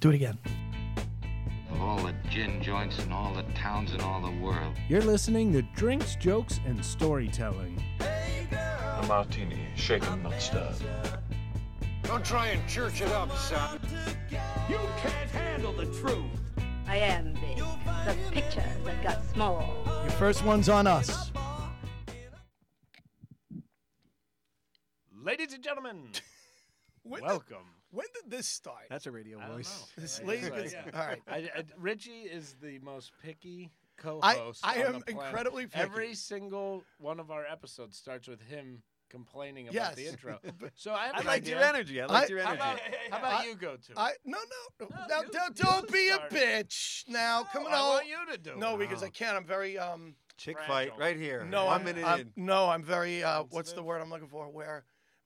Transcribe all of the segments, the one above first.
Do it again. Of all the gin joints in all the towns in all the world. You're listening to Drinks, Jokes, and Storytelling. A martini, shaken, not stirred. Don't try and church it up, son. You can't handle the truth. I am big. The picture that got small. Your first one's on us. Ladies and gentlemen, When did- welcome. When did this start? That's a radio I don't voice. know. This I- lady it's gets- all right. I, I, Richie is the most picky co-host. I on am the planet. incredibly picky. Every single one of our episodes starts with him complaining about Yes. the intro. So I, have I an liked idea. your energy. I liked I- your How energy. about, how about I- you go to? I no no, no. now, you- don't, you don't be a started. bitch. Now come on. I want you to do No, it. because I can't. I'm very um. Chick Fragile. fight right here. No, One I'm, minute I'm- in. no, I'm very. Uh, what's the Sensitive? word I'm looking for? Where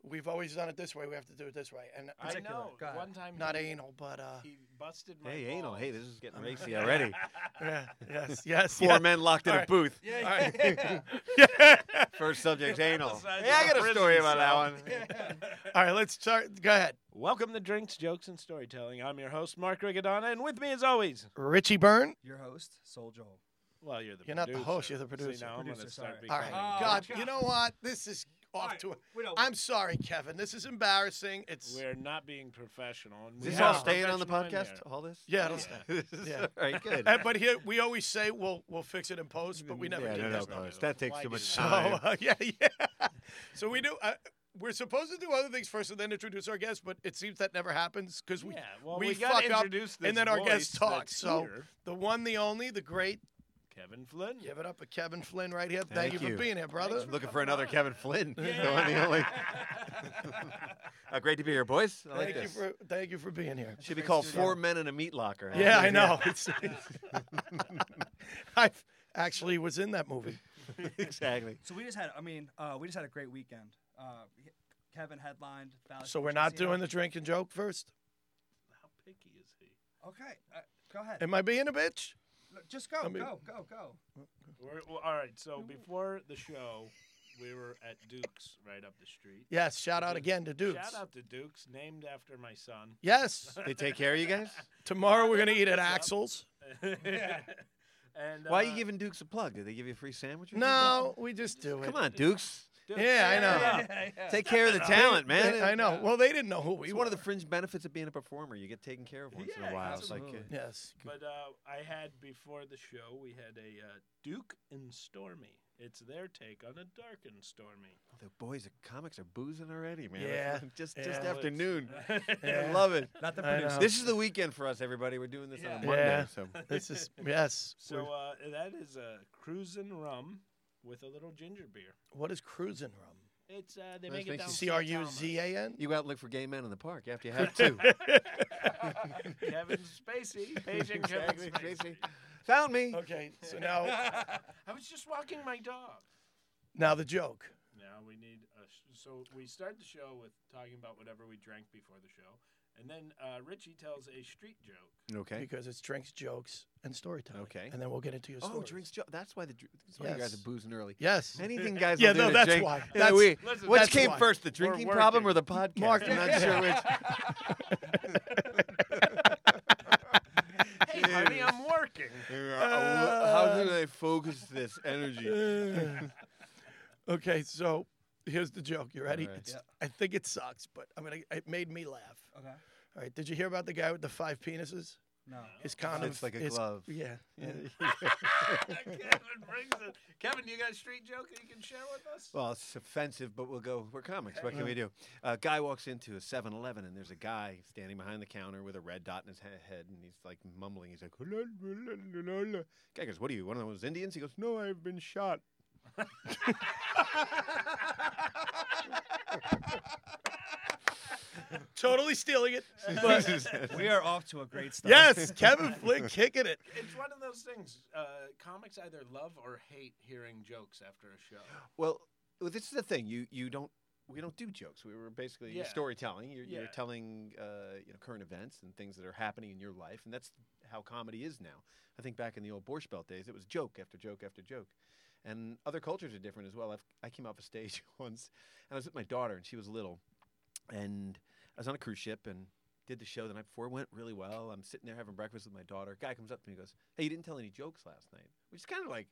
we've always done it this way. We have to do it this way, and I know. One time not he, anal, but uh. he busted my Hey, anal. Hey, this is getting racy already. Yeah, yes, yes. Four yeah. men locked in All a booth. All right. yeah. First subject, anal. The size Hey, of I a got a story about that cell. one. All right. Let's start. Go ahead. Welcome to Drinks, Jokes, and Storytelling. I'm your host, Mark Rigodona, and with me, as always, Richie Byrne. Your host, Soul Joel. well, you're the You're not the host, you're the See, producer. now I'm Producer, gonna start sorry. All becoming. right. Oh, God, God. you know what? This is off right, to. A, we don't- I'm sorry, Kevin. This is embarrassing. It's. We're not being professional. And Is this all staying on the podcast? All this? Yeah, it'll Yeah. stay. Yeah. All right, good. Uh, but here we always say we'll we'll fix it in post, but we never yeah, do no, that. no, post. That takes Why too much that? So time. uh, yeah, yeah. So we do. Uh, we're supposed to do other things first and then introduce our guests, but it seems that never happens because we Yeah, well, we, we fuck up introduce this and then our guests voice talk. So here. the one, the only, the great. Kevin Flynn. Give it up for Kevin Flynn right here. Thank, Thank you, you. for being here, brother. I'm looking for another Kevin Flynn. The one, the only. Uh, great to be here, boys. I like thank you for thank you for being here. Should be called Four Men in a Meat Locker. huh? Yeah, I know. I actually was in that movie. exactly. So we just had, I mean, uh, we just had a great weekend. Uh, Kevin headlined. Valley So we're not doing the drink and joke first. How picky is he? Okay, uh, go ahead. Am I being a bitch? Look, Just go, Let me- go, go, go. We're, well, all right. So before the show, we were at Duke's right up the street. Yes. Shout out Duke. again to Dukes. Shout out to Duke's, named after my son. Yes. They take care of you guys? Tomorrow we're gonna eat at Axel's. and Why are uh, you giving Dukes a plug? Did they give you a free sandwich? or No, we just do it. Come on, Dukes. Duke, Yeah, I know. yeah. Take care of the talent, man. I know. Well, they didn't know who we It's were. one of the fringe benefits of being a performer. You get taken care of once in a while. It's like, uh, Yes. But uh, I had before the show, we had a uh, Duke and Stormy. It's their take on a dark and stormy. oh, the boys, the comics are boozing already, man. Yeah, just yeah. just Well, afternoon. I love it. Not the producer. This is the weekend for us, everybody. We're doing this on Yeah. a Monday. Yeah. So This is yes. So uh, that is a cruising rum with a little ginger beer. what is cruising rum? It's uh, they Nice make it mix down of C R U Z A N. you go out and look for gay men in the park after you have two. Kevin Spacey, paging Kevin Spacey. Spacey. Found me. Okay. So now I was just walking my dog. now the joke. Now we need a sh- so we start the show with talking about whatever we drank before the show, and then uh, Richie tells a street joke. Okay. Because it's drinks, jokes, and storytelling. Okay. And then we'll get into your story. Oh, drinks. Jo- that's why the dr- that's why you guys are boozing early. Yes. Anything guys Yeah, will do no, to that's drink. why. Yeah, That's- we, Listen, which that's came why. first, the drinking working. problem or the podcast? Mark- I'm not sure which. Hey, honey, I'm working. How can I focus this energy? okay. So here's the joke. You ready? All right. It's, I think it sucks, but I mean, it made me laugh. Okay. All right. Did you hear about the guy with the five penises? No. His condom Fits like a his- glove. Yeah. yeah. Kevin brings it. Kevin, you got a street joke that you can share with us? Well, it's offensive, but we'll go. We're comics. What can we do? A guy walks into a 7 Eleven, and there's a guy standing behind the counter with a red dot in his head, and he's like mumbling. He's like, "La, la, la, la, la." guy goes, What are you, one of those Indians? He goes, No, I've been shot. totally stealing it. But we are off to a great start. yes, Kevin Flynn kicking it. It's one of those things. Uh, comics either love or hate hearing jokes after a show. Well, well, this is the thing. You you don't. We don't do jokes. We were basically Yeah. storytelling. You're, you're telling uh, you know current events and things that are happening in your life, and that's how comedy is now. I think back in the old Borscht Belt days, it was joke after joke after joke. And other cultures are different as well. I've, I came off a stage once, and I was with my daughter, and she was little, and I was on a cruise ship, and did the show the night before. Went really well. I'm sitting there having breakfast with my daughter. Guy comes up to me and goes, "Hey, you didn't tell any jokes last night," which is kind of like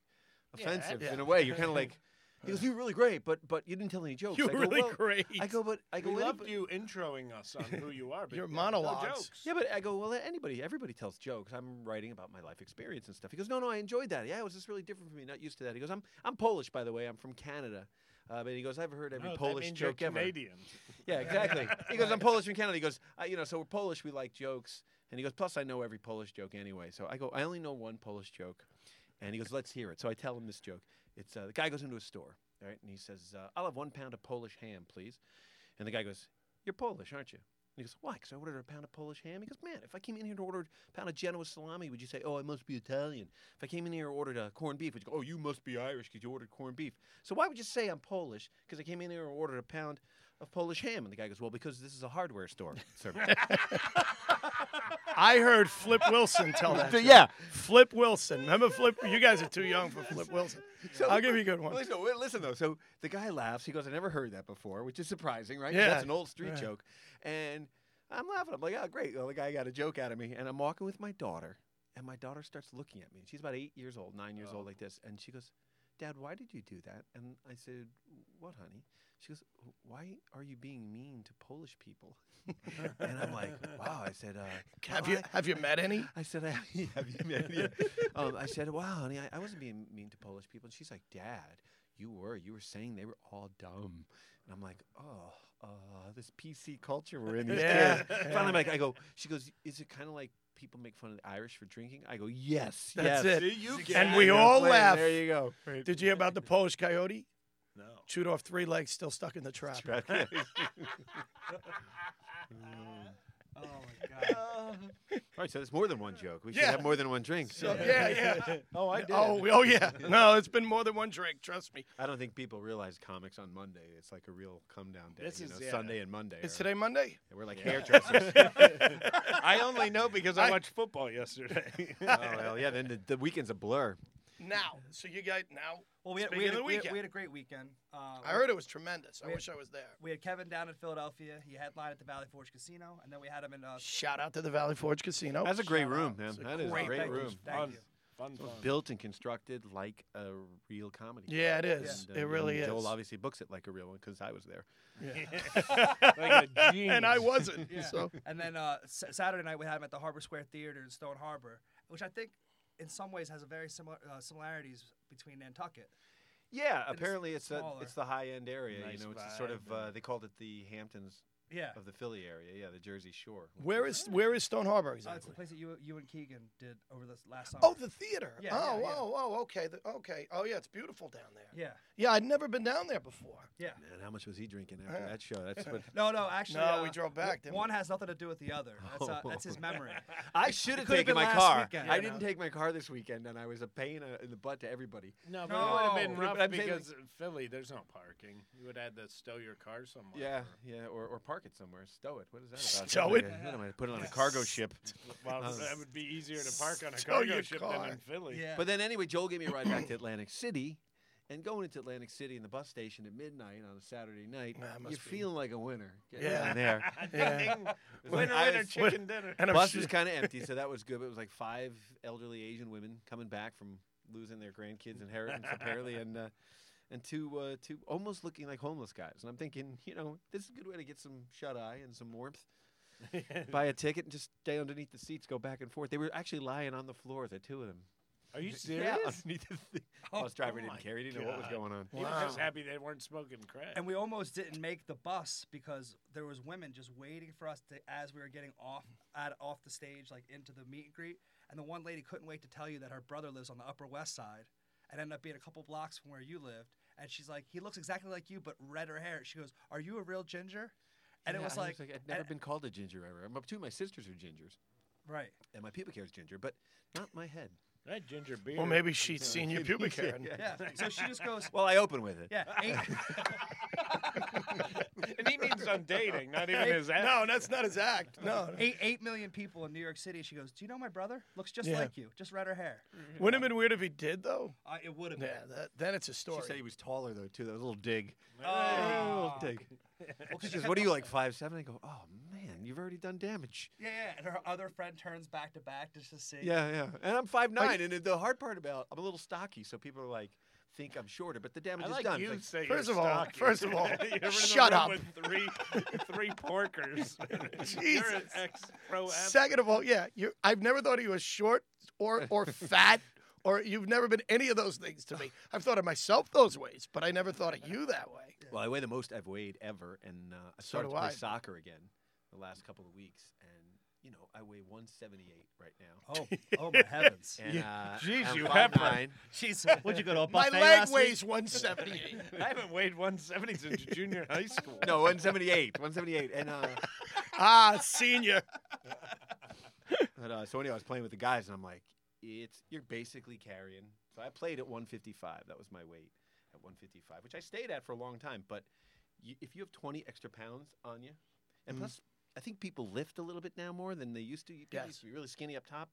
offensive yeah. in a way. You're kind of like, he goes, "You were really great, but but you didn't tell any jokes." You're I go, really "Well," great. I go, but I go, We "Well, loved you introing us on who you are. But Your yeah, monologues. No jokes. Yeah, but I go, well, anybody, everybody tells jokes. I'm writing about my life experience and stuff. He goes, no, no, I enjoyed that. Yeah, it was just really different for me. Not used to that. He goes, I'm, I'm Polish, by the way. I'm from Canada. Uh, but he goes, I've heard every No, that Polish joke ever. Canadian. Yeah, exactly. he goes, I'm Polish from Canada. He goes, uh, you know, so we're Polish. We like jokes. And he goes, plus I know every Polish joke anyway. So I go, I only know one Polish joke. And he goes, let's hear it. So I tell him this joke. It's uh, the guy goes into a store, right? And he says, uh, I'll have one pound of Polish ham, please. And the guy goes, You're Polish, aren't you? And he goes, Why? Because I ordered a pound of Polish ham. He goes, Man, if I came in here and ordered a pound of Genoa salami, would you say, Oh, I must be Italian? If I came in here and ordered a corned beef, would you go, Oh, you must be Irish because you ordered corned beef? So why would you say I'm Polish because I came in here and ordered a pound of Polish ham? And the guy goes, Well, because this is a hardware store. I heard Flip Wilson tell that. joke. yeah. Flip Wilson. Remember Flip? You guys are too young for Flip Wilson. So- I'll give you a good one. Listen, listen though. So the guy laughs. He goes, "I never heard that before," which is surprising, right? Yeah, that's an old street joke. And I'm laughing. I'm like, "Oh, great!" Well, the guy got a joke out of me. And I'm walking with my daughter, and my daughter starts looking at me. She's about eight years old, nine years old, oh. like this, and she goes, "Dad, why did you do that?" And I said, "What, honey?" She goes, "Why are you being mean to Polish people?" and I'm like, "Wow!" I said, uh, Have "Well, you I- have you met any? I said, I, have you met yeah. um, I said, wow, honey, I, I wasn't being mean to Polish people. And she's like, Dad, you were. You were saying they were all dumb. And I'm like, oh, uh, this PC culture we're in. These Yeah, kids. Finally, I'm like, I go, she goes, is it kind of like people make fun of the Irish for drinking? I go, yes, That's yes. it. you And we all laugh. There you go. Did you hear about the Polish coyote? No. Chewed off three legs, still stuck in the trap. Oh my god. All right, so there's more than one joke. We should Yeah. have more than one drink. So, yeah, yeah. Oh, I did. Oh, oh, yeah. No, it's been more than one drink. Trust me. I don't think people realize comics on Monday. It's like a real come down day. This you is- know, yeah. Sunday and Monday. Is are- today Monday? We're like hairdressers. I only know because I, I- watched football yesterday. oh well, yeah. Then the, the weekend's a blur. Now. So you guys now. Well, we had, we, had, a- we, had, we had a great weekend. Uh, I heard it was tremendous. I we- wish I was there. we had Kevin down in Philadelphia. He headlined at the Valley Forge Casino, and then we had him in. Uh, Shout out to the Valley Forge Casino. That's a great Shout room, out. man. It's a That is a great great thank you. room. Thank fun, you. fun, fun. built and constructed like a real comedy. Yeah, club. it is. And, It uh, really and Joel is. obviously books it like a real one because I was there. like a genius. and I wasn't. Yeah. So And then uh, S- Saturday night we had him at the Harbor Square Theater in Stone Harbor, which I think, in some ways, has a very similar uh, similarities between Nantucket. Yeah, apparently it's a, it's the high end area. Nice you know, it's sort of uh, they called it the Hamptons Yeah. of the Philly area. Yeah, the Jersey Shore. where is where is Stone Harbor Uh, it's the exactly? place that you, you and Keegan did over this last summer. Oh, the theater. Yeah, oh, yeah, yeah. oh, oh, okay. The, okay. Oh, yeah, it's beautiful down there. yeah, Yeah, I'd never been down there before. yeah. Man, how much was he drinking after Uh, that show? That's what No, no, actually. No, uh, we drove back, didn't we? One has nothing to do with the other. That's, uh, that's his memory. I should have could've taken been my last car. weekend. I Yeah, didn't no. take my car this weekend, and I was a pain uh, in the butt to everybody. No, but it would have been No. rough But I'm saying, like- because Philly, there's no parking. You would have had to stow your car somewhere. Yeah, yeah, or, or park it somewhere. Stow it. What is that about? Stow Sounds like it? a- What am I put it on a cargo ship? Well, Uh, that would be easier to park on a cargo ship car. than in Philly. Yeah. But then anyway, Joel gave me a ride back to Atlantic City, and going into Atlantic City in the bus station at midnight on a Saturday night, Nah, you're be- feeling like a winner. Getting Yeah. down there. Yeah. Winner, I winner, was- chicken dinner. And I'm bus was kind of empty, so that was good. But it was like five elderly Asian women coming back from losing their grandkids' inheritance apparently, and uh, and two uh, two almost looking like homeless guys. And I'm thinking, you know, this is a good way to get some shut eye and some warmth. Buy a ticket and just stay underneath the seats, go back and forth. They were actually lying on the floor, the two of them. Are you Yeah, serious? underneath the thing. bus driver oh didn't care. He didn't know what was going on. He was just happy they weren't smoking crack. and we almost didn't make the bus because there was women just waiting for us to as we were getting off at, off the stage like into the meet and greet and the one lady couldn't wait to tell you that her brother lives on the upper west side and ended up being a couple blocks from where you lived and she's like he looks exactly like you but redder hair she goes are you a real ginger and it Yeah, was like, I'd never and- been called a ginger ever. I'm two of my sisters are gingers, right and my pubic hair is ginger, but not my head. that ginger beard. Well, maybe she's seen your pubic hair. and- yeah so she just goes Well, I open with it. yeah eight, and he means on dating, not even his act. No, that's not his act. No. no. eight, eight million people in new york city she goes do you know my brother looks just Yeah. like you just redder hair Wouldn't have been weird if he did, though. uh, it would have Yeah, been that, then it's a She story. said he was taller though too. That was a little dig. Oh. A little dig. She goes, "What are you like five seven? I go, "Oh man, You've already done damage. Yeah, yeah. And her other friend turns back to back just to see. Yeah, yeah. And I'm five nine, and the hard part about I'm a little stocky, so people are like think I'm shorter, but the damage I is like done. you It's say First you're of all- first of all, You're in shut up. With three, three porkers. You're an Jesus. ex pro athlete. Second of all, yeah, you. I've never thought he was short or or fat. Or you've never been any of those things to me. I've thought of myself those ways, but I never thought of you that way. well, I weigh the most I've weighed ever, and uh, I started do to play I. soccer again the last couple of weeks, and you know I weigh 178 right now. Oh, oh my heavens. And, uh, Jeez, I'm you have 5'9". Jeez, Would you go to a My buffet leg weighs week? 178. I haven't weighed 170 since junior high school. No, 178. 178. And uh, ah, senior. but, uh, so anyway, I was playing with the guys, and I'm like, it's you're basically carrying. So I played at 155. That was my weight at 155, which I stayed at for a long time. But you, if you have 20 extra pounds on you, and Mm-hmm. plus, I think people lift a little bit now more than they used to. You Yes. used to be really skinny up top.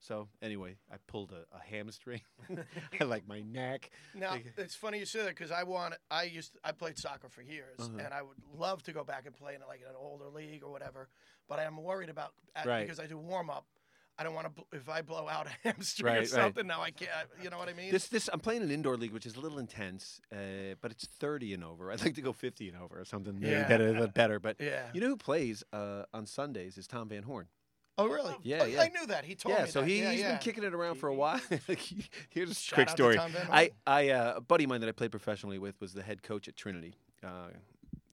So anyway, I pulled a, a hamstring. I like my neck. Now it's funny you say that because I want. I used. I played soccer for years, Uh-huh. and I would love to go back and play in like an older league or whatever. But I'm worried about at, Right. because I do warm up. I don't want to. If I blow out a hamstring Right, or right. something, now I can't. You know what I mean? This this I'm playing an indoor league, which is a little intense, uh, but it's 30 and over. I'd like to go 50 and over or something. maybe Yeah. better, better. But yeah. you know who plays uh, on Sundays is Tom Van Horn. oh really? Yeah, Oh, yeah. I knew that. He told yeah, me so that. he, yeah, he's yeah. been kicking it around for a while. Here's a Shout quick story. Tom Van I, I uh, a buddy of mine that I played professionally with was the head coach at Trinity, uh,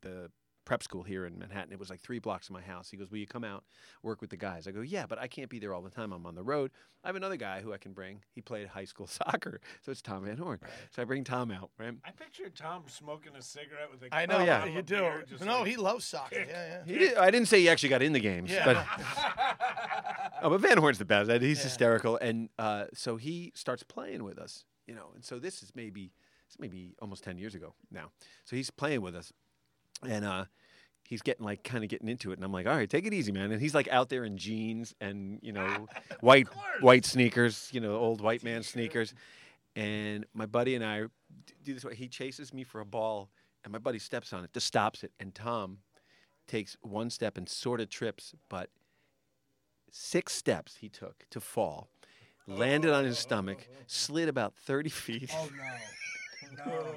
the prep school here in Manhattan. It was like three blocks from my house. He goes, "Will you come out work with the guys?" I go, "Yeah, but I can't be there all the time. I'm on the road. I have another guy who I can bring. He played high school soccer, so it's Tom Van Horn. So I bring Tom out, right? I pictured Tom smoking a cigarette with a I know. Yeah. You do. beer, No, like- he loves soccer. Yeah, yeah. He did, I didn't say he actually got in the games, Yeah. but oh, but Van Horn's the best. He's Yeah. hysterical, and uh, so he starts playing with us, you know. And so this is maybe it's maybe almost ten years ago now. So he's playing with us, and uh, he's getting like kind of getting into it, and I'm like, all right, take it easy, man. And he's like out there in jeans and you know white white sneakers, you know, old white man sneakers. And my buddy and I do this way. He chases me for a ball, and my buddy steps on it, just stops it, and Tom takes one step and sort of trips, but six steps he took to fall, landed on his stomach, slid about 30 feet. Oh no. No.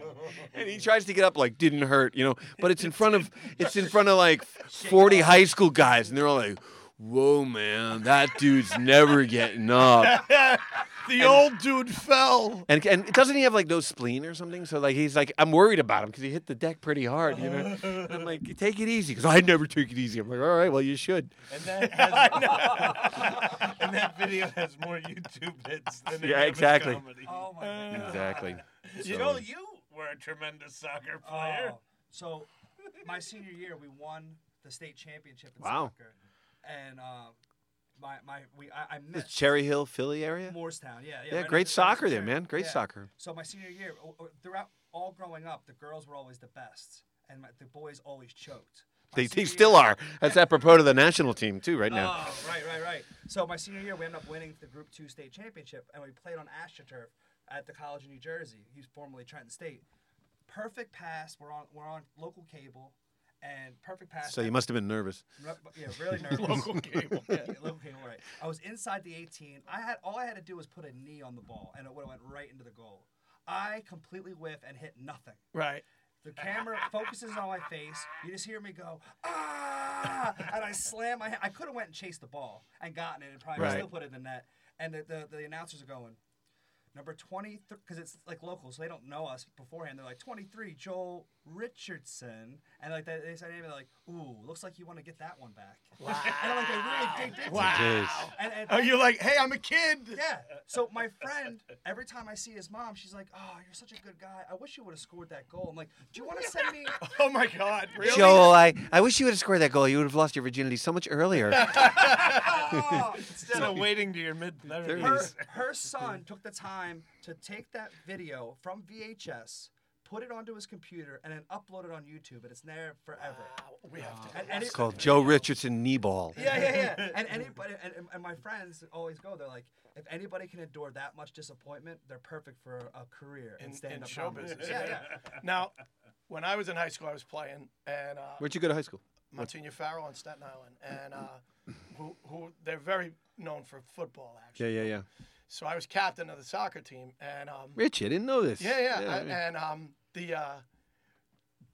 And he tries to get up like didn't hurt, you know, but it's in front of it's in front of like 40 high school guys and they're all like, "Whoa, man, that dude's never getting up." the old dude fell. And and doesn't he have like no spleen or something? So like he's like I'm worried about him because he hit the deck pretty hard, you know. And I'm like, take it easy because I never take it easy. I'm like, all right, well you should. And that, has, and that video has more YouTube hits than any Yeah, exactly. comedy. Oh my uh, god. Exactly. Joe, you were a tremendous soccer player. Oh, so my senior year, we won the state championship in Wow. soccer, and um, my my we I, I The Cherry Hill, Philly area. Moorestown. Yeah, yeah. Yeah, right great next to Madison soccer there, Square. man. Great Yeah. soccer. So my senior year, o- o- throughout all growing up, the girls were always the best, and my, the boys always choked. My They, they still year- are. That's apropos to the national team too, right now. Oh, right, right, right. So my senior year, we ended up winning the Group Two state championship, and we played on AstroTurf at the College of New Jersey. He's formerly Trenton State. Perfect pass. We're on we're on local cable, and perfect pass. So you must have been nervous. Re- yeah, really nervous. Local cable. yeah, local cable, right. I was inside the 18. I had all I had to do was put a knee on the ball, and it would have went right into the goal. I completely whiff and hit nothing. Right. The camera focuses on my face. You just hear me go ah, and I slam my. Head. I could have went and chased the ball and gotten it and probably Right. still put it in the net. And the the, the announcers are going. Number 20, because it's like local, so they don't know us beforehand. They're like, 23, Joel Richardson. And like they, they say, name, they're like, ooh, looks like you want to get that one back. Wow. And like, they really digged into Wow. it. And, and, Oh, you're like, hey, I'm a kid. yeah. So my friend, every time I see his mom, she's like, "Oh, you're such a good guy. I wish you would have scored that goal." I'm like, "Do you want to send me?" Oh my God. Really? Joel, I, I wish you would have scored that goal. You would have lost your virginity so much earlier. Oh, Instead of waiting to your mid her, her son took the time to take that video from VHS, put it onto his computer, and then upload it on YouTube, and it's there forever. We have to. And, and It's it- called Joe Richardson knee ball. Yeah, yeah, yeah. And anybody, and, and- and my friends always go. They're like, if anybody can endure that much disappointment, they're perfect for a career in, In- in stand up show business. Yeah, yeah. Now, when I was in high school, I was playing, and uh, Where'd you go to high school? Monsignor Farrell on Staten Island, and uh, who, who they're very known for football Yeah, actually. yeah, yeah. Yeah. So I was captain of the soccer team, and um, Rich, I didn't know this. yeah, yeah, I- and um, the uh,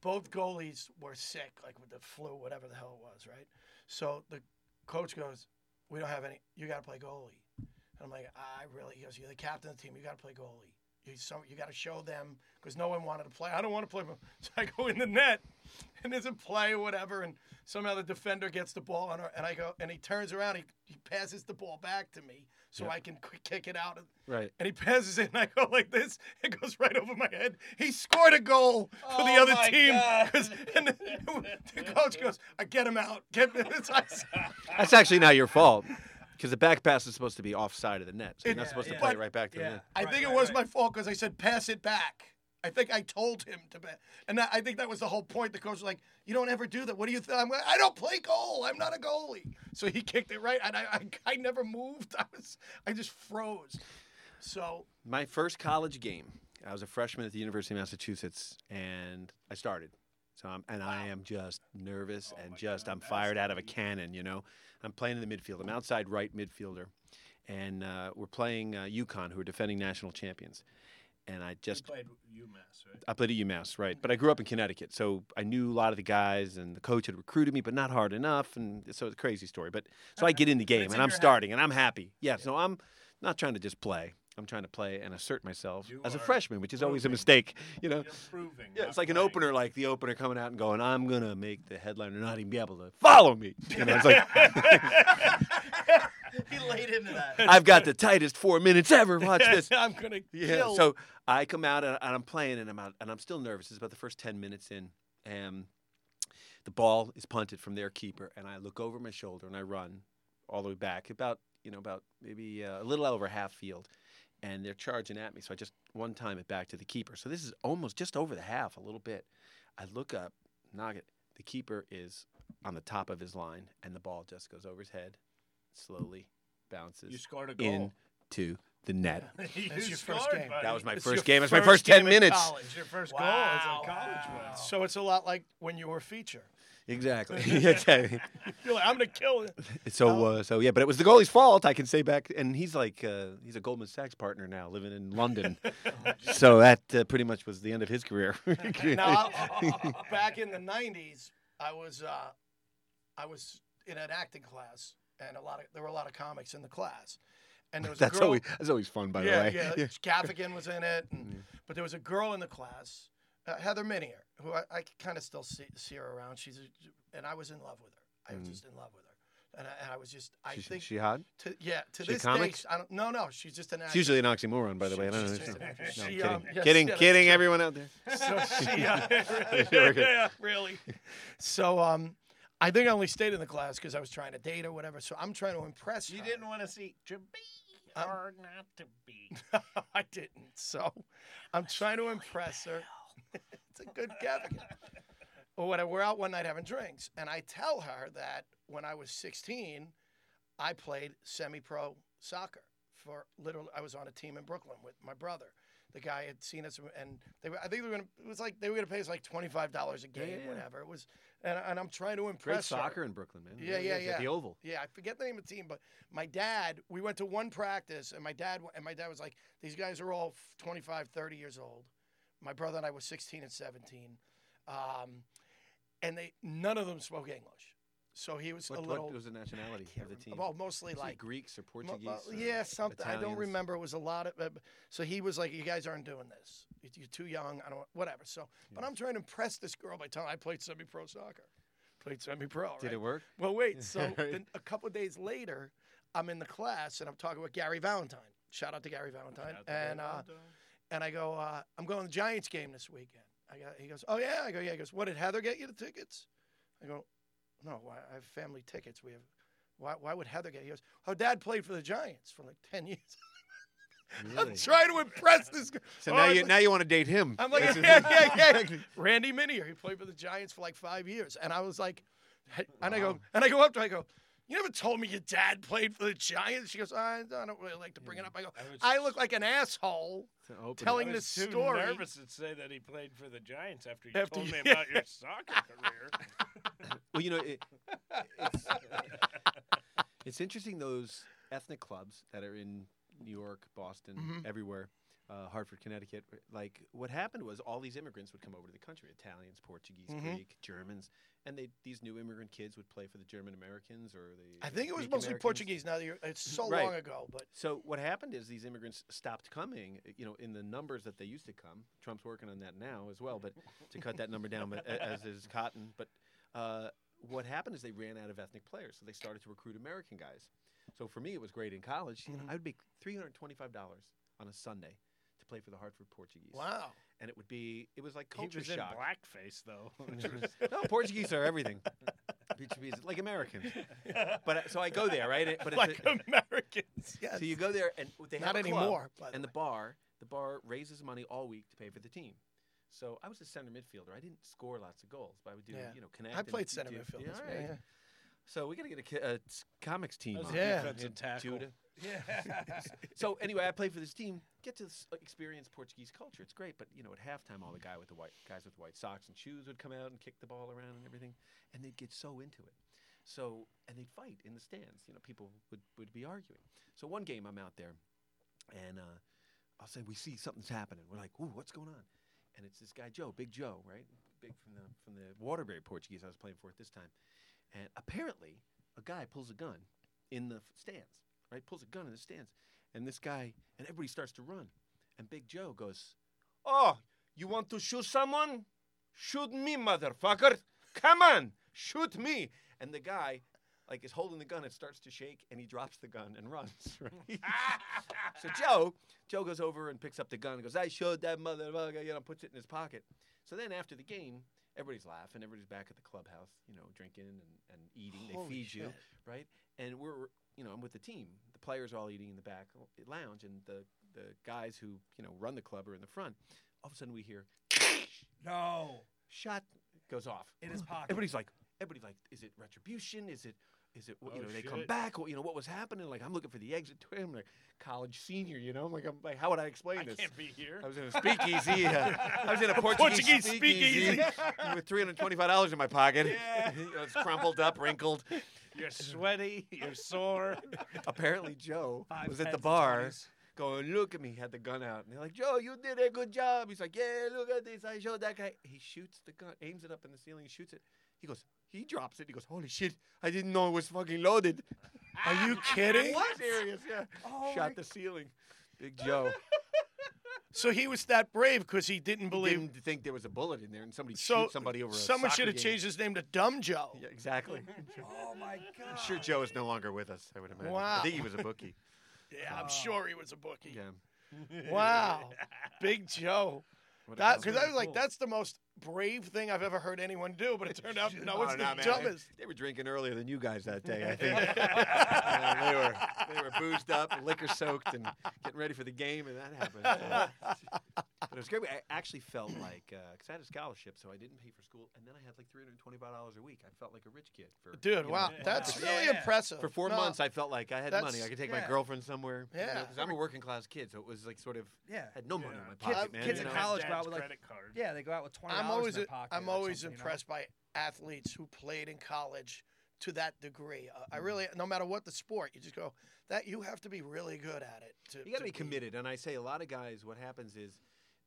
both goalies were sick, like with the flu, whatever the hell it was, right? So the coach goes, "We don't have any. You got to play goalie." And I'm like, "I really?" He goes, "You're the captain of the team. You got to play goalie. You so you got to show them because no one wanted to play. I don't want to play." So I go in the net, and there's a play or whatever, and somehow the defender gets the ball, and, and I go, and he turns around, he, he passes the ball back to me so I can quick kick it out. Right. And he passes it, and I go like this. It goes right over my head. He scored a goal for the Oh other my team. God. 'cause- And the, the coach goes, I get him out. Get it's, I, That's actually not your fault. Because the back pass is supposed to be offside of the net. So you're It- not supposed to yeah. play it But- right back to the net. I Right, think right, it was right. my fault because I said pass it back. I think I told him to bet, and that, I think that was the whole point. The coach was like, "You don't ever do that. What do you think?" I'm like, "I don't play goal. I'm not a goalie." So he kicked it right, and I, I, I never moved. I was, I just froze. So My first college game, I was a freshman at the University of Massachusetts, and I started. So I'm, and I am just nervous Oh and just God, I'm fired out of a cannon. You know, I'm playing in the midfield. I'm outside right midfielder, and uh, we're playing uh, UConn, who are defending national champions. And I You just played UMass, right? I played at UMass, right? But I grew up in Connecticut, so I knew a lot of the guys, and the coach had recruited me, but not hard enough, and so it's a crazy story. But so I get in the game, and I'm head. starting, and I'm happy. Yeah, so I'm not trying to just play. I'm trying to play and assert myself You as a freshman, which is always a mistake, you know. Proving. Yeah, it's like an opener, like the opener coming out and going, "I'm gonna make the headliner not even be able to follow me." You know, it's like he laid into that. I've got the tightest four minutes ever. Watch this. I'm gonna Yeah. kill. So I come out and, and I'm playing and I'm out and I'm still nervous. It's about the first ten minutes in, and the ball is punted from their keeper, and I look over my shoulder and I run all the way back, about you know about maybe uh, a little over half field, and they're charging at me. So I just one time it back to the keeper. So this is almost just over the half, a little bit. I look up, knock it. The keeper is on the top of his line, and the ball just goes over his head, slowly bounces You scored a goal. into the net. That's your first game. buddy. That was my It's first game. It's my first first ten minutes. college. Your first Wow. goal as a college one. So it's a lot like when you were feature. Exactly. exactly. You're like, I'm gonna kill it. So, uh, so yeah, but it was the goalie's fault. I can say back, and he's like, uh, he's a Goldman Sachs partner now, living in London. so that uh, pretty much was the end of his career. Now, I- back in the '90s, I was uh, I was in an acting class, and a lot of there were a lot of comics in the class, and there was a that's girl. always that's always fun, by yeah, the way. yeah, Gaffigan was in it, and, but there was a girl in the class, uh, Heather Minniear, who I, I kind of still see, see her around. She's a, and I was in love with her. I was just in love with her, and I, and I was just I She, think she had to, yeah to she this comic? day I don't no no she's just an actor. It's usually an oxymoron, by the way. I don't know. She's No, just an actor. I'm She, kidding, um, yes, kidding, yeah, kidding. true. Everyone out there. So she, uh, Very yeah, really. So um, I think I only stayed in the class because I was trying to date or whatever. So I'm trying to impress her You her. didn't want to see to be Um, or not to be. I didn't. So I'm trying to impress her. It's a good Gaffigan. Or whatever. We're out one night having drinks, and I tell her that when I was 16, I played semi-pro soccer for literally. I was on a team in Brooklyn with my brother. The guy had seen us, and they were. I think they were gonna. It was like they were gonna pay us like twenty five dollars a game, yeah, yeah. whatever. It was, and, and I'm trying to Great impress her. soccer in Brooklyn, man. Yeah, yeah, yeah. At the Oval. Yeah, I forget the name of the team, but my dad, we went to one practice, and my dad and my dad was like, "These guys are all 25, 30 years old." My brother and I were 16 and 17, um, and they none of them spoke English. So he was What, a little. what was the nationality of the rem- team? Well, mostly Was like Greeks or mo- Portuguese? well, or yeah, something. I don't remember. It was a lot of. Uh, so he was like, "You guys aren't doing this. You- You're too young. I don't. Whatever." So, but I'm trying to impress this girl by telling her I played semi-pro soccer. Played semi-pro. Did right? it work? Well, wait. So then a couple of days later, I'm in the class and I'm talking with Gary Valentine. Shout out to Gary Valentine. and uh, and I go, uh, I'm going to the Giants game this weekend. I got, he goes, oh yeah. I go, yeah. He goes, what did Heather get you the tickets? I go, no. I have family tickets. We have. Why, why would Heather get? It? He goes, oh, Dad played for the Giants for like ten years. Really? I'm trying to impress this. guy. So Oh, now you like- now you want to date him? I'm like, yeah, yeah, yeah. Randy Minniear. He played for the Giants for like five years, and I was like, and I go, and I go up to, her, I go, you never told me your dad played for the Giants. She goes, I, I don't really like to bring it up. I go, I I look like an asshole It's an opener. telling I this was too story. nervous to say that he played for the Giants after you After told me about your soccer career. well, you know, it, it's, it's interesting those ethnic clubs that are in New York, Boston, Mhm. everywhere, uh, Hartford, Connecticut. Like what happened was all these immigrants would come over to the country: Italians, Portuguese, Mhm. Greek, Germans, and they these new immigrant kids would play for the German Americans or the. I think it was Greek mostly Americans. Portuguese. Now that you're, it's so Right. long ago, but So what happened is these immigrants stopped coming, you know, in the numbers that they used to come. Trump's working on that now as well, but to cut that number down, but, as is Cotton. But uh, what happened is they ran out of ethnic players, so they started to recruit American guys. So for me, it was great in college. You know, Mhm. I would make three hundred twenty-five dollars on a Sunday to play for the Hartford Portuguese. wow. And it would be it was like culture He culture was in blackface though. no, Portuguese are everything. Portuguese, like Americans. But uh, so I go there, right? But it's like a- Americans. Yes. so you go there, and they have Not a club, anymore, by the and the bar, the bar raises money all week to pay for the team. So I was a center midfielder. I didn't score lots of goals, but I would do, Yeah. you know, connect. I played center do- midfield. Yeah, all right, right. yeah. So we got to get a, ki- a s- comics team. That was on. a Yeah. defensive tackle. Judah. Yeah. So anyway, I played for this team. Get to experience Portuguese culture. It's great, but you know, at halftime, all the guy with the white guys with white socks and shoes would come out and kick the ball around and everything, and they'd get so into it. So and they'd fight in the stands. You know, people would would be arguing. So one game, I'm out there, and uh, I'll say we see something's happening. We're like, ooh, what's going on? And it's this guy Joe, Big Joe, right? Big from the from the Waterbury Portuguese I was playing for at this time. And apparently, a guy pulls a gun in the stands, right? Pulls a gun in the stands. And this guy, and everybody starts to run. And Big Joe goes, Oh, you want to shoot someone? Shoot me, motherfucker. Come on, shoot me. And the guy, like, is holding the gun It starts to shake, and he drops the gun and runs, right? so Joe, Joe goes over and picks up the gun and goes, I showed that motherfucker, you know, puts it in his pocket. So then after the game, everybody's laughing, everybody's back at the clubhouse, you know, drinking and, and eating. Holy they feed you, right? And we're, you know, I'm with the team. The players are all eating in the back lounge, and the the guys who you know run the club are in the front. All of a sudden, we hear no. shot goes off In his pocket. Everybody's like, everybody's like, is it retribution? Is it, is it, what you Oh, know, they come back? What, you know, what was happening? Like, I'm looking for the exit to him, like college senior, you know, I'm like, I'm like, how would I explain I this? can't be here. I was in a speakeasy. Uh, I was in a Portuguese, Portuguese speakeasy, speakeasy. with three hundred twenty-five dollars in my pocket. Yeah. You know, it's crumpled up, wrinkled. You're sweaty. You're sore. Apparently, Joe Five was at the bar, going, "Look at me!" Had the gun out, and they're like, "Joe, you did a good job." He's like, "Yeah, look at this. I showed that guy." He shoots the gun, aims it up in the ceiling, shoots it. He goes, he drops it. He goes, "Holy shit! I didn't know it was fucking loaded." Are you kidding? Serious? Yeah. Oh Shot the ceiling. Big Joe. So he was that brave because he didn't He believe. didn't think there was a bullet in there, and somebody so shoot somebody over. someone soccer should have game. changed his name to Dumb Joe. Yeah, exactly. Oh my god. I'm sure Joe is no longer with us. I would imagine. Wow. I think he was a bookie. Yeah, I'm sure he was a bookie. Yeah. Wow, Big Joe. That because I guy. was like, that's the most brave thing I've ever heard anyone do, but it turned out no, Oh, it's no, the man, they- dumbest. They were drinking earlier than you guys that day. I think Uh, they were they were boozed up, liquor soaked, and getting ready for the game, and that happened. Uh, but it was great. I actually felt like because I had a scholarship, so I didn't pay for school, and then I had like three hundred twenty-five dollars a week. I felt like a rich kid. For Dude, you know, wow, that's Wow. really Yeah. impressive. For four No, months, I felt like I had money. I could take yeah. my girlfriend somewhere. Yeah. because I'm a working class kid, so it was like sort of Yeah. had no money Yeah. in my Kids- pocket, man. kids in know? college go out with, like- credit card. Yeah, they go out with twenty I'm always. I'm always something, you know? impressed by athletes who played in college to that degree. Uh, Mm-hmm. I really, no matter what the sport, you just go that you have to be really good at it. To, You got to be committed. And I say a lot of guys, what happens is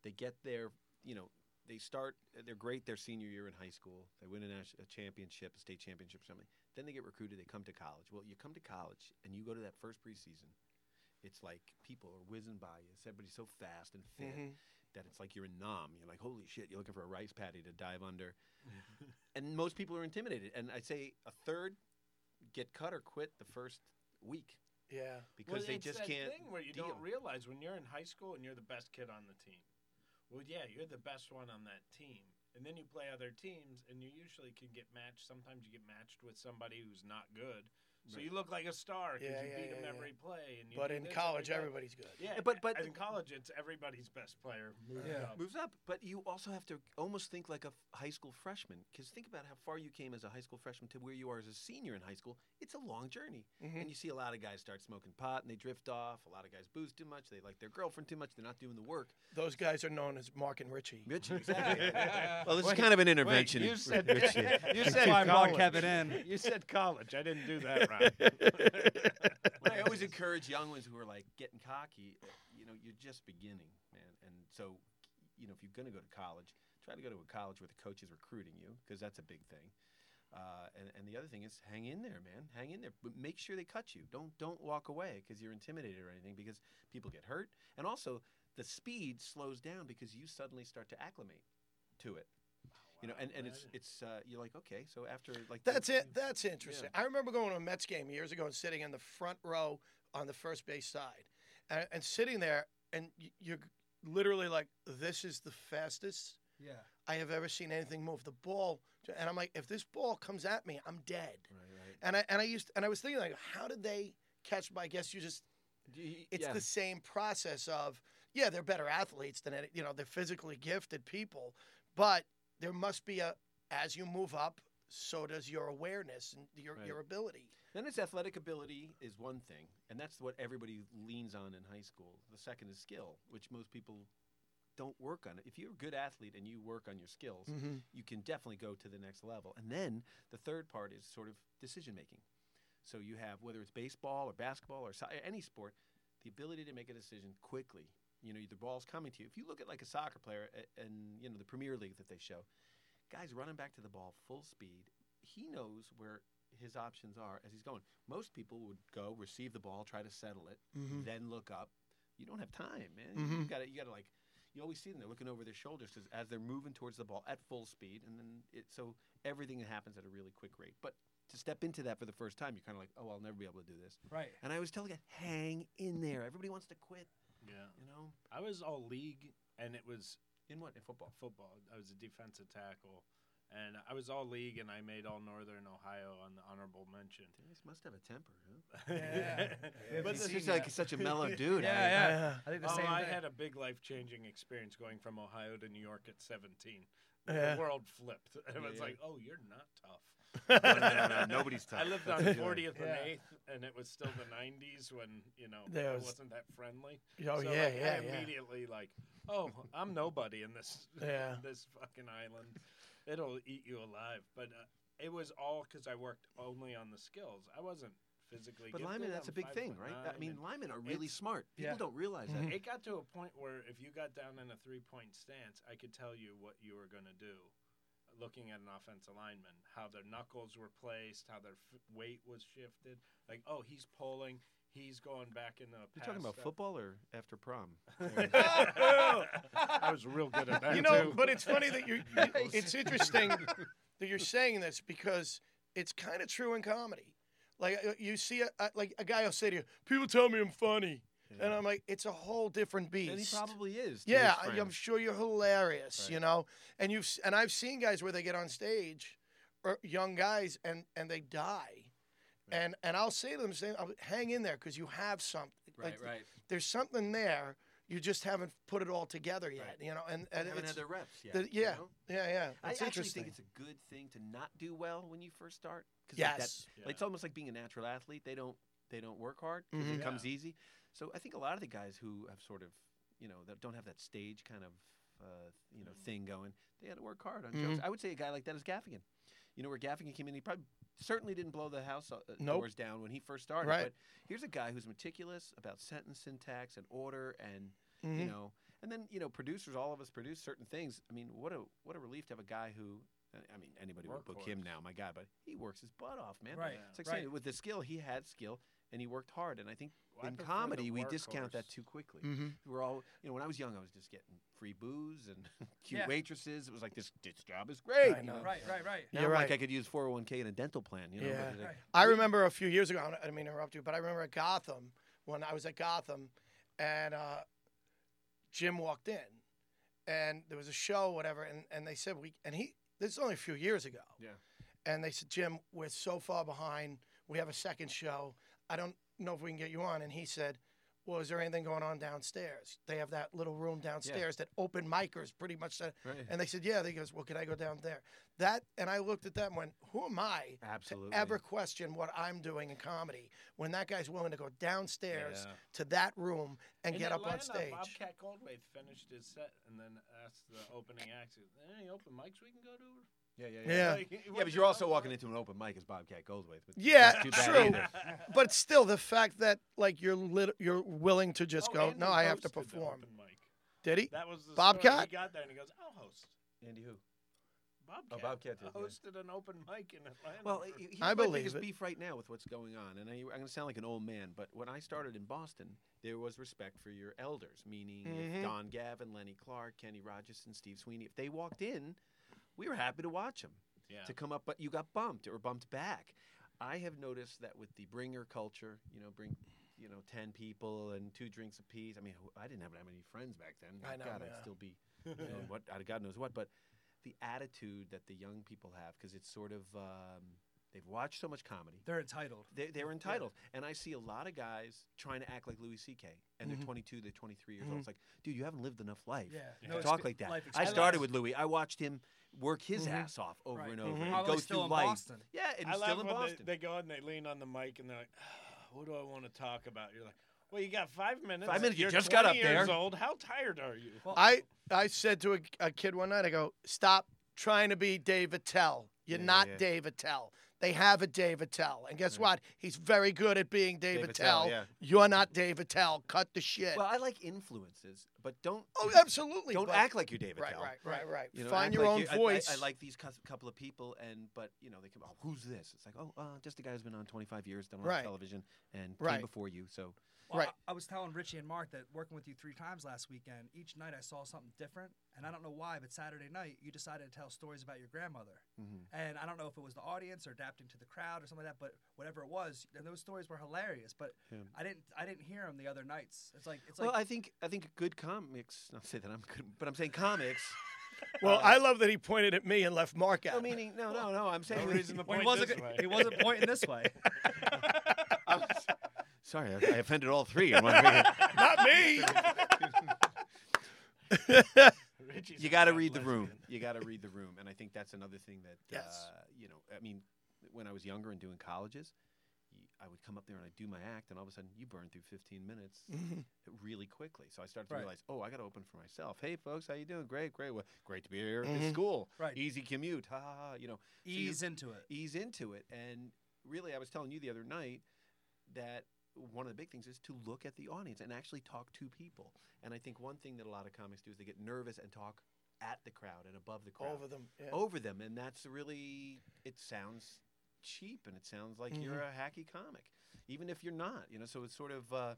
they get their, you know, they start, they're great their senior year in high school. They win a, a championship, a state championship or something. Then they get recruited, they come to college. Well, you come to college and you go to that first preseason. It's like people are whizzing by you. Everybody's so fast and fit Mhm. that it's like you're in Nam. You're like, holy shit, you're looking for a rice paddy to dive under. and most people are intimidated. And I'd say a third get cut or quit the first week Yeah. because well, they just that can't thing where you deal. don't realize when you're in high school and you're the best kid on the team. Well, yeah, you're the best one on that team, and then you play other teams, and you usually can get matched. Sometimes you get matched with somebody who's not good, so you look like a star because Yeah, you yeah, beat them yeah, every play, and You But in this, college, everybody's good. Yeah, but- but- in college, it's everybody's best player. moving Yeah. up. moves up. But you also have to almost think like a f- high school freshman, because think about how far you came as a high school freshman to where you are as a senior in high school. It's a long journey, Mhm. and you see a lot of guys start smoking pot and they drift off. A lot of guys booze too much. They like their girlfriend too much. They're not doing the work. Those guys are known as Mark and Richie. Rich, exactly. well, this Wait, is kind of an Wait, intervention. you said Richie. you said why I brought college. Kevin in. You said college. I didn't do that right. I always encourage young ones who are like getting cocky. uh, You know, you're just beginning, man. And so, you know, if you're going to go to college, try to go to a college where the coach is recruiting you because that's a big thing. Uh, and, and the other thing is hang in there, man. Hang in there, but make sure they cut you. Don't don't walk away because you're intimidated or anything because people get hurt. And also, the speed slows down because you suddenly start to acclimate to it. You know, and, and it's it's uh, you're like okay, so after like the- That's it. That's interesting. I remember going to a Mets game years ago and sitting in the front row on the first base side, and, and sitting there, and you're literally like, "This is the fastest Yeah. I have ever seen anything move." The ball, and I'm like, "If this ball comes at me, I'm dead." Right, right. And I and I used and I was thinking like, how did they catch? My I guess you just it's yeah. the same process of yeah, they're better athletes than any, you know they're physically gifted people, but there must be a as you move up, so does your awareness and your Right. your ability. Then it's athletic ability is one thing, and that's what everybody leans on in high school. The second is skill, which most people don't work on. If you're a good athlete and you work on your skills, Mm-hmm. you can definitely go to the next level. And then the third part is sort of decision making. So you have whether it's baseball or basketball or any sport, the ability to make a decision quickly. You know, the ball's coming to you. If you look at like a soccer player and you know the Premier League that they show, guys running back to the ball full speed. He knows where his options are as he's going. Most people would go receive the ball, try to settle it, Mhm. then look up. You don't have time, man. Mhm. You got to you got to like you always see them they're looking over their shoulders as, as they're moving towards the ball at full speed and then it so everything happens at a really quick rate. But to step into that for the first time, you're kind of like, "Oh, I'll never be able to do this." Right. And I was telling, "Hang in there. Everybody wants to quit, yeah, you know." I was all league, and it was In what? In football. football. I was a defensive tackle, and I was all league, and I made all Northern Ohio on the honorable mention. Dennis must have a temper, huh? Yeah. but Have This you the- is seen like that? such a mellow dude. Yeah, I- yeah. Yeah. I think the oh, same I thing. had a big life changing experience going from Ohio to New York at 17. Yeah. The world flipped. It was Yeah. like, oh, you're not tough. No, no, no, no, nobody's tough. I lived That's on the feeling. 40th Yeah. and 8th, and it was still the 90s when, you know, There I was- wasn't that friendly. Oh so, yeah, like, yeah, I yeah. immediately, like, oh, I'm nobody in this Yeah. this fucking island. It'll eat you alive. But uh, it was all because I worked only on the skills. I wasn't physically But gifted. linemen, that's a I'm big thing, right? I mean, and- linemen are really smart. People yeah. don't realize that. it got to a point where if you got down in a three point stance, I could tell you what you were going to do. Looking at an offensive lineman, how their knuckles were placed, how their f- weight was shifted. Like, oh, he's pulling, he's going back in the. You're talking about football or after prom? I was real good at that you know, too. but it's funny that you're. it's interesting that you're saying this because it's kind of true in comedy. Like uh, you see, a, a, like a guy will say to you, "People tell me I'm funny," and I'm like, "It's a whole different beast." and he probably is. Yeah, I- I'm sure you're hilarious, Right. you know. And you've and I've seen guys where they get on stage, or young guys, and and they die, and and I'll say to them, say, "Hang in there, because you have something. Right, Like, right. There's something there. You just haven't put it all together yet, Right. you know." And and haven't it's, had their reps yet. the- you yeah, know? yeah, yeah. I It's actually interesting. think it's a good thing to not do well when you first start. 'cause Yes. Like that, like, it's almost like being a natural athlete. They don't they don't work hard because Mhm. it comes easy. So I think a lot of the guys who have sort of you know that don't have that stage kind of uh, you know thing going, they had to work hard on jokes. Mhm. I would say a guy like that is Gaffigan. You know where Gaffigan came in, he probably certainly didn't blow the house uh, Nope. doors down when he first started. Right. But here's a guy who's meticulous about sentence syntax and order and you Mhm. know and then you know producers all of us produce certain things i mean what a what a relief to have a guy who i mean anybody would book him now my god but he works his butt off man Right, it's like right. saying with the skill he had skill and he worked hard and i think Well, I in comedy we discount that too quickly Mhm. we're all you know when i was young i was just getting free booze and cute Yeah. waitresses it was like this this job is great I you know. Right, right, right. now You're I'm like i could use 401k and a dental plan you know Yeah. Right. I remember a few years ago. I didn't mean to interrupt you, but I remember at Gotham when I was at Gotham, and uh, Jim walked in, and there was a show, whatever, and, and they said we and he. This is only a few years ago. Yeah. And they said, Jim, we're so far behind. We have a second show. I don't. Know if we can get you on. And he said, well, is there anything going on downstairs? They have that little room downstairs that open micers pretty much said. Right. And they said, yeah. They goes, well, can I go down there? That, and I looked at that and went, who am I Absolutely. to ever question what I'm doing in comedy when that guy's willing to go downstairs Yeah. to that room and In get up on stage? Bobcat Goldthwait finished his set and then asked the opening act, "Any open mics we can go to?" Yeah, yeah, Yeah. Like, Yeah, but you're also walking into an open mic as Bobcat Goldthwait. which Yeah, too bad true. either. but still, the fact that like you're lit- you're willing to just Oh, go, Andy no, I have to perform. open mic. Did he? That was the Bobcat? Story. He got there and he goes, "I'll host." Andy who? Bobcat, Bobcat did, yeah. hosted an open mic in Atlanta. Well, for- he- I my believe biggest beef right now with what's going on, and I, I'm going to sound like an old man, but when I started in Boston, there was respect for your elders, meaning Mhm. if Don Gavin, Lenny Clarke, Kenny Rogers, and Steve Sweeney, if they walked in, we were happy to watch them yeah. to come up, but you got bumped or bumped back. I have noticed that with the bringer culture, you know, bring, you know, ten people and two drinks apiece. I mean, I didn't have that many friends back then. I know, God, I'd still be, you know, what God knows what. But the attitude that the young people have, because it's sort of um, they've watched so much comedy. They're entitled. They, they're entitled, and I see a lot of guys trying to act like Louis C.K. and Mhm. they're 22, they're 23 years old. It's like, dude, you haven't lived enough life. Yeah. to No talk like that. I started with Louis. I watched him work his Mhm. ass off over Right. and over, Mhm. and go still through in life. Boston. Yeah, and I he's still in when Boston. They, they go and they lean on the mic and they're like, "What do I want to talk about?" You're like, "Well, you got five minutes. Five minutes, you You're just got 20 up years there." Old. How tired are you?" Well, I I said to a, a kid one night, I go, stop trying to be Dave Attell. You're Yeah, yeah, not yeah. Dave Attell. They have a Dave Attell, and guess Right. what? He's very good at being Dave, Dave Attell. Attell, yeah. You're not Dave Attell. Cut the shit. Well, I like influences, but don't oh, absolutely. don't but- act like you're David Right, Tell. right, right, right. You know, Find your like own you- I- I- voice. I, like these couple of people, and but you know they come. Oh, who's this? It's like, oh, uh, just a guy who's been on 25 years, done on Right. television, and Right. came before you. So Well, Right. I, I was telling Richie and Mark that working with you three times last weekend, each night I saw something different, and I don't know why, but Saturday night you decided to tell stories about your grandmother, Mhm. and I don't know if it was the audience or adapting to the crowd or something like that, but whatever it was, and those stories were hilarious. But Yeah. I didn't, I didn't hear them the other nights. It's like, it's well, like, I think I think good comics. Not say that I'm good, but I'm saying comics. well, uh, I love that he pointed at me and left Mark out. No, meaning no, no, no. I'm saying No reason to well, he wasn't, this way. he wasn't pointing this way. I was- sorry, I, I offended all three. in one not me. You got to bad read the room. You got to read the room, and I think that's another thing that Yes. uh, you know. I mean, when I was younger and doing colleges, I would come up there and I'd do my act, and all of a sudden you burn through 15 minutes Mhm. really quickly. So I started to Right. realize, oh, I got to open for myself. Hey, folks, how you doing? Great, great. Well, great to be here at Mhm. this school. Right. Easy commute. Ha ha ha. You know, So you- Ease into it. ease into it. And really, I was telling you the other night that one of the big things is to look at the audience and actually talk to people. And I think one thing that a lot of comics do is they get nervous and talk at the crowd and above the crowd Over them. Yeah. over them, and that's really it sounds cheap and it sounds like you're Mm-hmm. a hacky comic, even if you're not. You know, so it's sort of uh,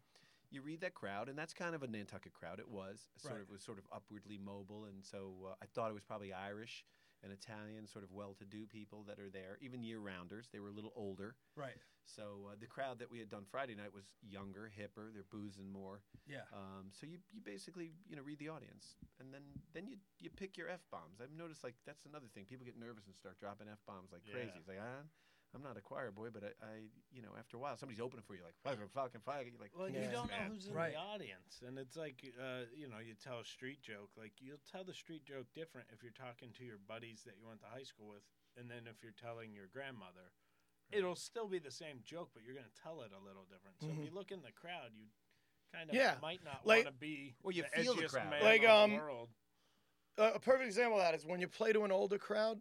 you read that crowd, and that's kind of a Nantucket crowd. It was sort Right. of was sort of upwardly mobile, and so uh, I thought it was probably Irish and Italian, sort of well-to-do people that are there, even year-rounders. They were a little older, Right. so uh, the crowd that we had done Friday night was younger, hipper. They're boozing more. Yeah. Um, so you, you basically you know read the audience, and then then you you pick your f bombs. I've noticed like that's another thing. People get nervous and start dropping f bombs like crazy. Yeah. It's like ah, I'm not a choir boy, but I, I you know after a while somebody's opening for you like fucking fucking fucking. You're like Well, you don't know man. who's in Right. the audience, and it's like uh, you know, you tell a street joke. Like you'll tell the street joke different if you're talking to your buddies that you went to high school with, and then if you're telling your grandmother, it'll still be the same joke, but you're going to tell it a little different. So Mhm. if you look in the crowd, you kind of Yeah, might not like- want to be Well, you the feel the crowd. man Like, in um, the world. A perfect example of that is when you play to an older crowd,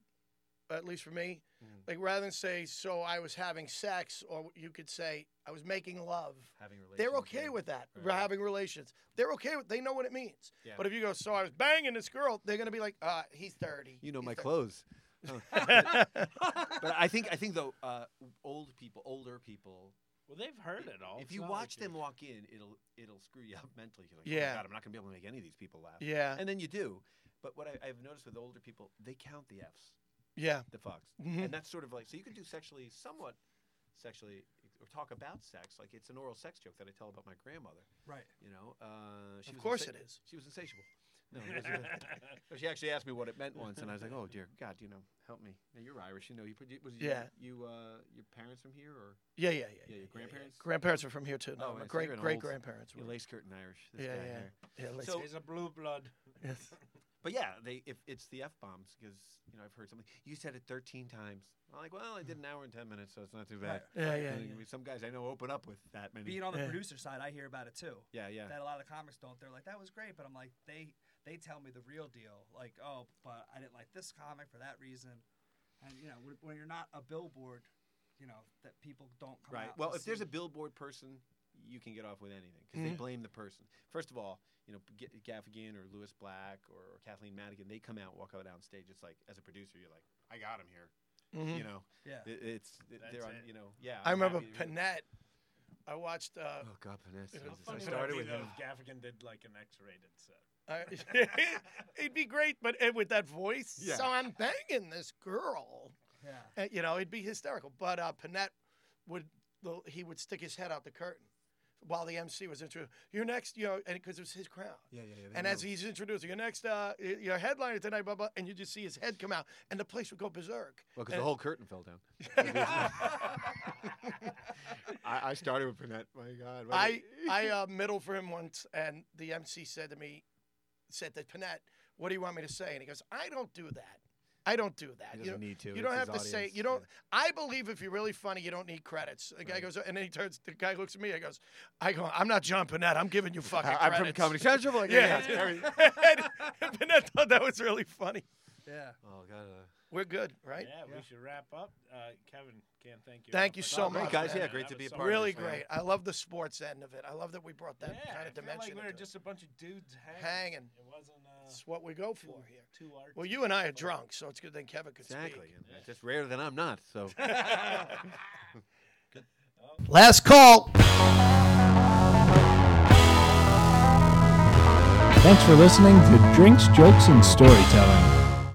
at least for me, Mhm. like rather than say, so I was having sex, or you could say, I was making love. having relations. They're okay with that. Right. Having relations. They're okay with They know what it means. Yeah. But if you go, so I was banging this girl, they're going to be like, uh, he's 30. You know He's my 30." clothes. Oh. but I think I think though uh, old people, older people, Well, they've heard it all. if It's you watch like them walk in, it'll it'll screw you up mentally. You're like, oh Yeah. my God, I'm not gonna be able to make any of these people laugh. Yeah. And then you do. But what I, I've noticed with older people, they count the F's, Yeah. the fucks, Mhm. and that's sort of like so you can do sexually, somewhat sexually, or talk about sex. Like it's an oral sex joke that I tell about my grandmother. Right. You know, uh, she Of was course insa- it is. She was insatiable. No, was, she actually asked me what it meant once, and I was like, "Oh dear God, you know, help me." Now, you're Irish, you know. You put was you, Yeah. you uh, your parents from here or Yeah, yeah, yeah. yeah, your grandparents? Grandparents are from here too. No, Oh, my so great great grandparents You're were. lace curtain Irish. This Yeah, guy yeah. here. Yeah, lace- So- He's a blue blood. yes. But yeah, they if it's the f bombs because you know I've heard something. You said it 13 times. I'm like, well, I did an hour and 10 minutes, so it's not too bad. Yeah, yeah, I mean, yeah. Some guys I know open up with that many. Being on the Yeah. producer side, I hear about it too. yeah, yeah. That a lot of comics don't. They're like, that was great, but I'm like, they they tell me the real deal. Like, oh, but I didn't like this comic for that reason. And you know, when, when you're not a billboard, you know that people don't come Right. out Well, to if there's a billboard person, you can get off with anything because they Mhm. blame the person. First of all, you know, G- Gaffigan or Lewis Black or, or Kathleen Madigan, they come out, walk out on stage. It's like, as a producer, you're like, I got him here. Mhm. You know, yeah. it, it's it- That's they're on. it. You know, yeah. I I'm remember happy Pinette. I watched. Uh, Oh God, Panessa. How How I funny started with him. Gaffigan did like an X-rated set. I, it'd be great, but uh, with that voice. Yeah. So I'm banging this girl. Yeah. Uh, you know, it'd be hysterical. But uh, Pinette would the, he would stick his head out the curtain while the MC was introducing. You're next, you know, and because it was his crowd. Yeah, yeah, yeah. And as he's introducing, your next, uh, your headliner tonight, blah blah, and you just see his head come out, and the place would go berserk. well, because the whole curtain fell down. I, I started with Pinette. My God. I I uh, middle for him once, and the MC said to me, said to Pinette, "What do you want me to say?" And he goes, "I don't do that. I don't do that. He you don't- need to. You don't his have to say. You don't. yeah. I believe if you're really funny, you don't need credits." The guy Right. goes, and then he turns. The guy looks at me. I goes, "I go. I'm not John Pinette. I'm giving you fucking credits. I'm from. Comedy Central. Like, Yeah. yeah. yeah. and, and Pinette thought that was really funny. Yeah. Oh God. Uh, We're good, right? Yeah, we should wrap up. Uh, Kevin, can't thank you. Thank enough you so coming. much, guys. man. Yeah, great to be a part Really of this, great. I love the sports end of it. I love that we brought that yeah, kind I of feel dimension. like we were into it. just a bunch of dudes hanging. Hanging. It wasn't. That's what we go too, for here. Too artsy. Well, you and I are drunk, so it's good that Kevin could Exactly. speak. And It's just rare than I'm not. So. Last call. Thanks for listening to Drinks, Jokes, and Storytelling.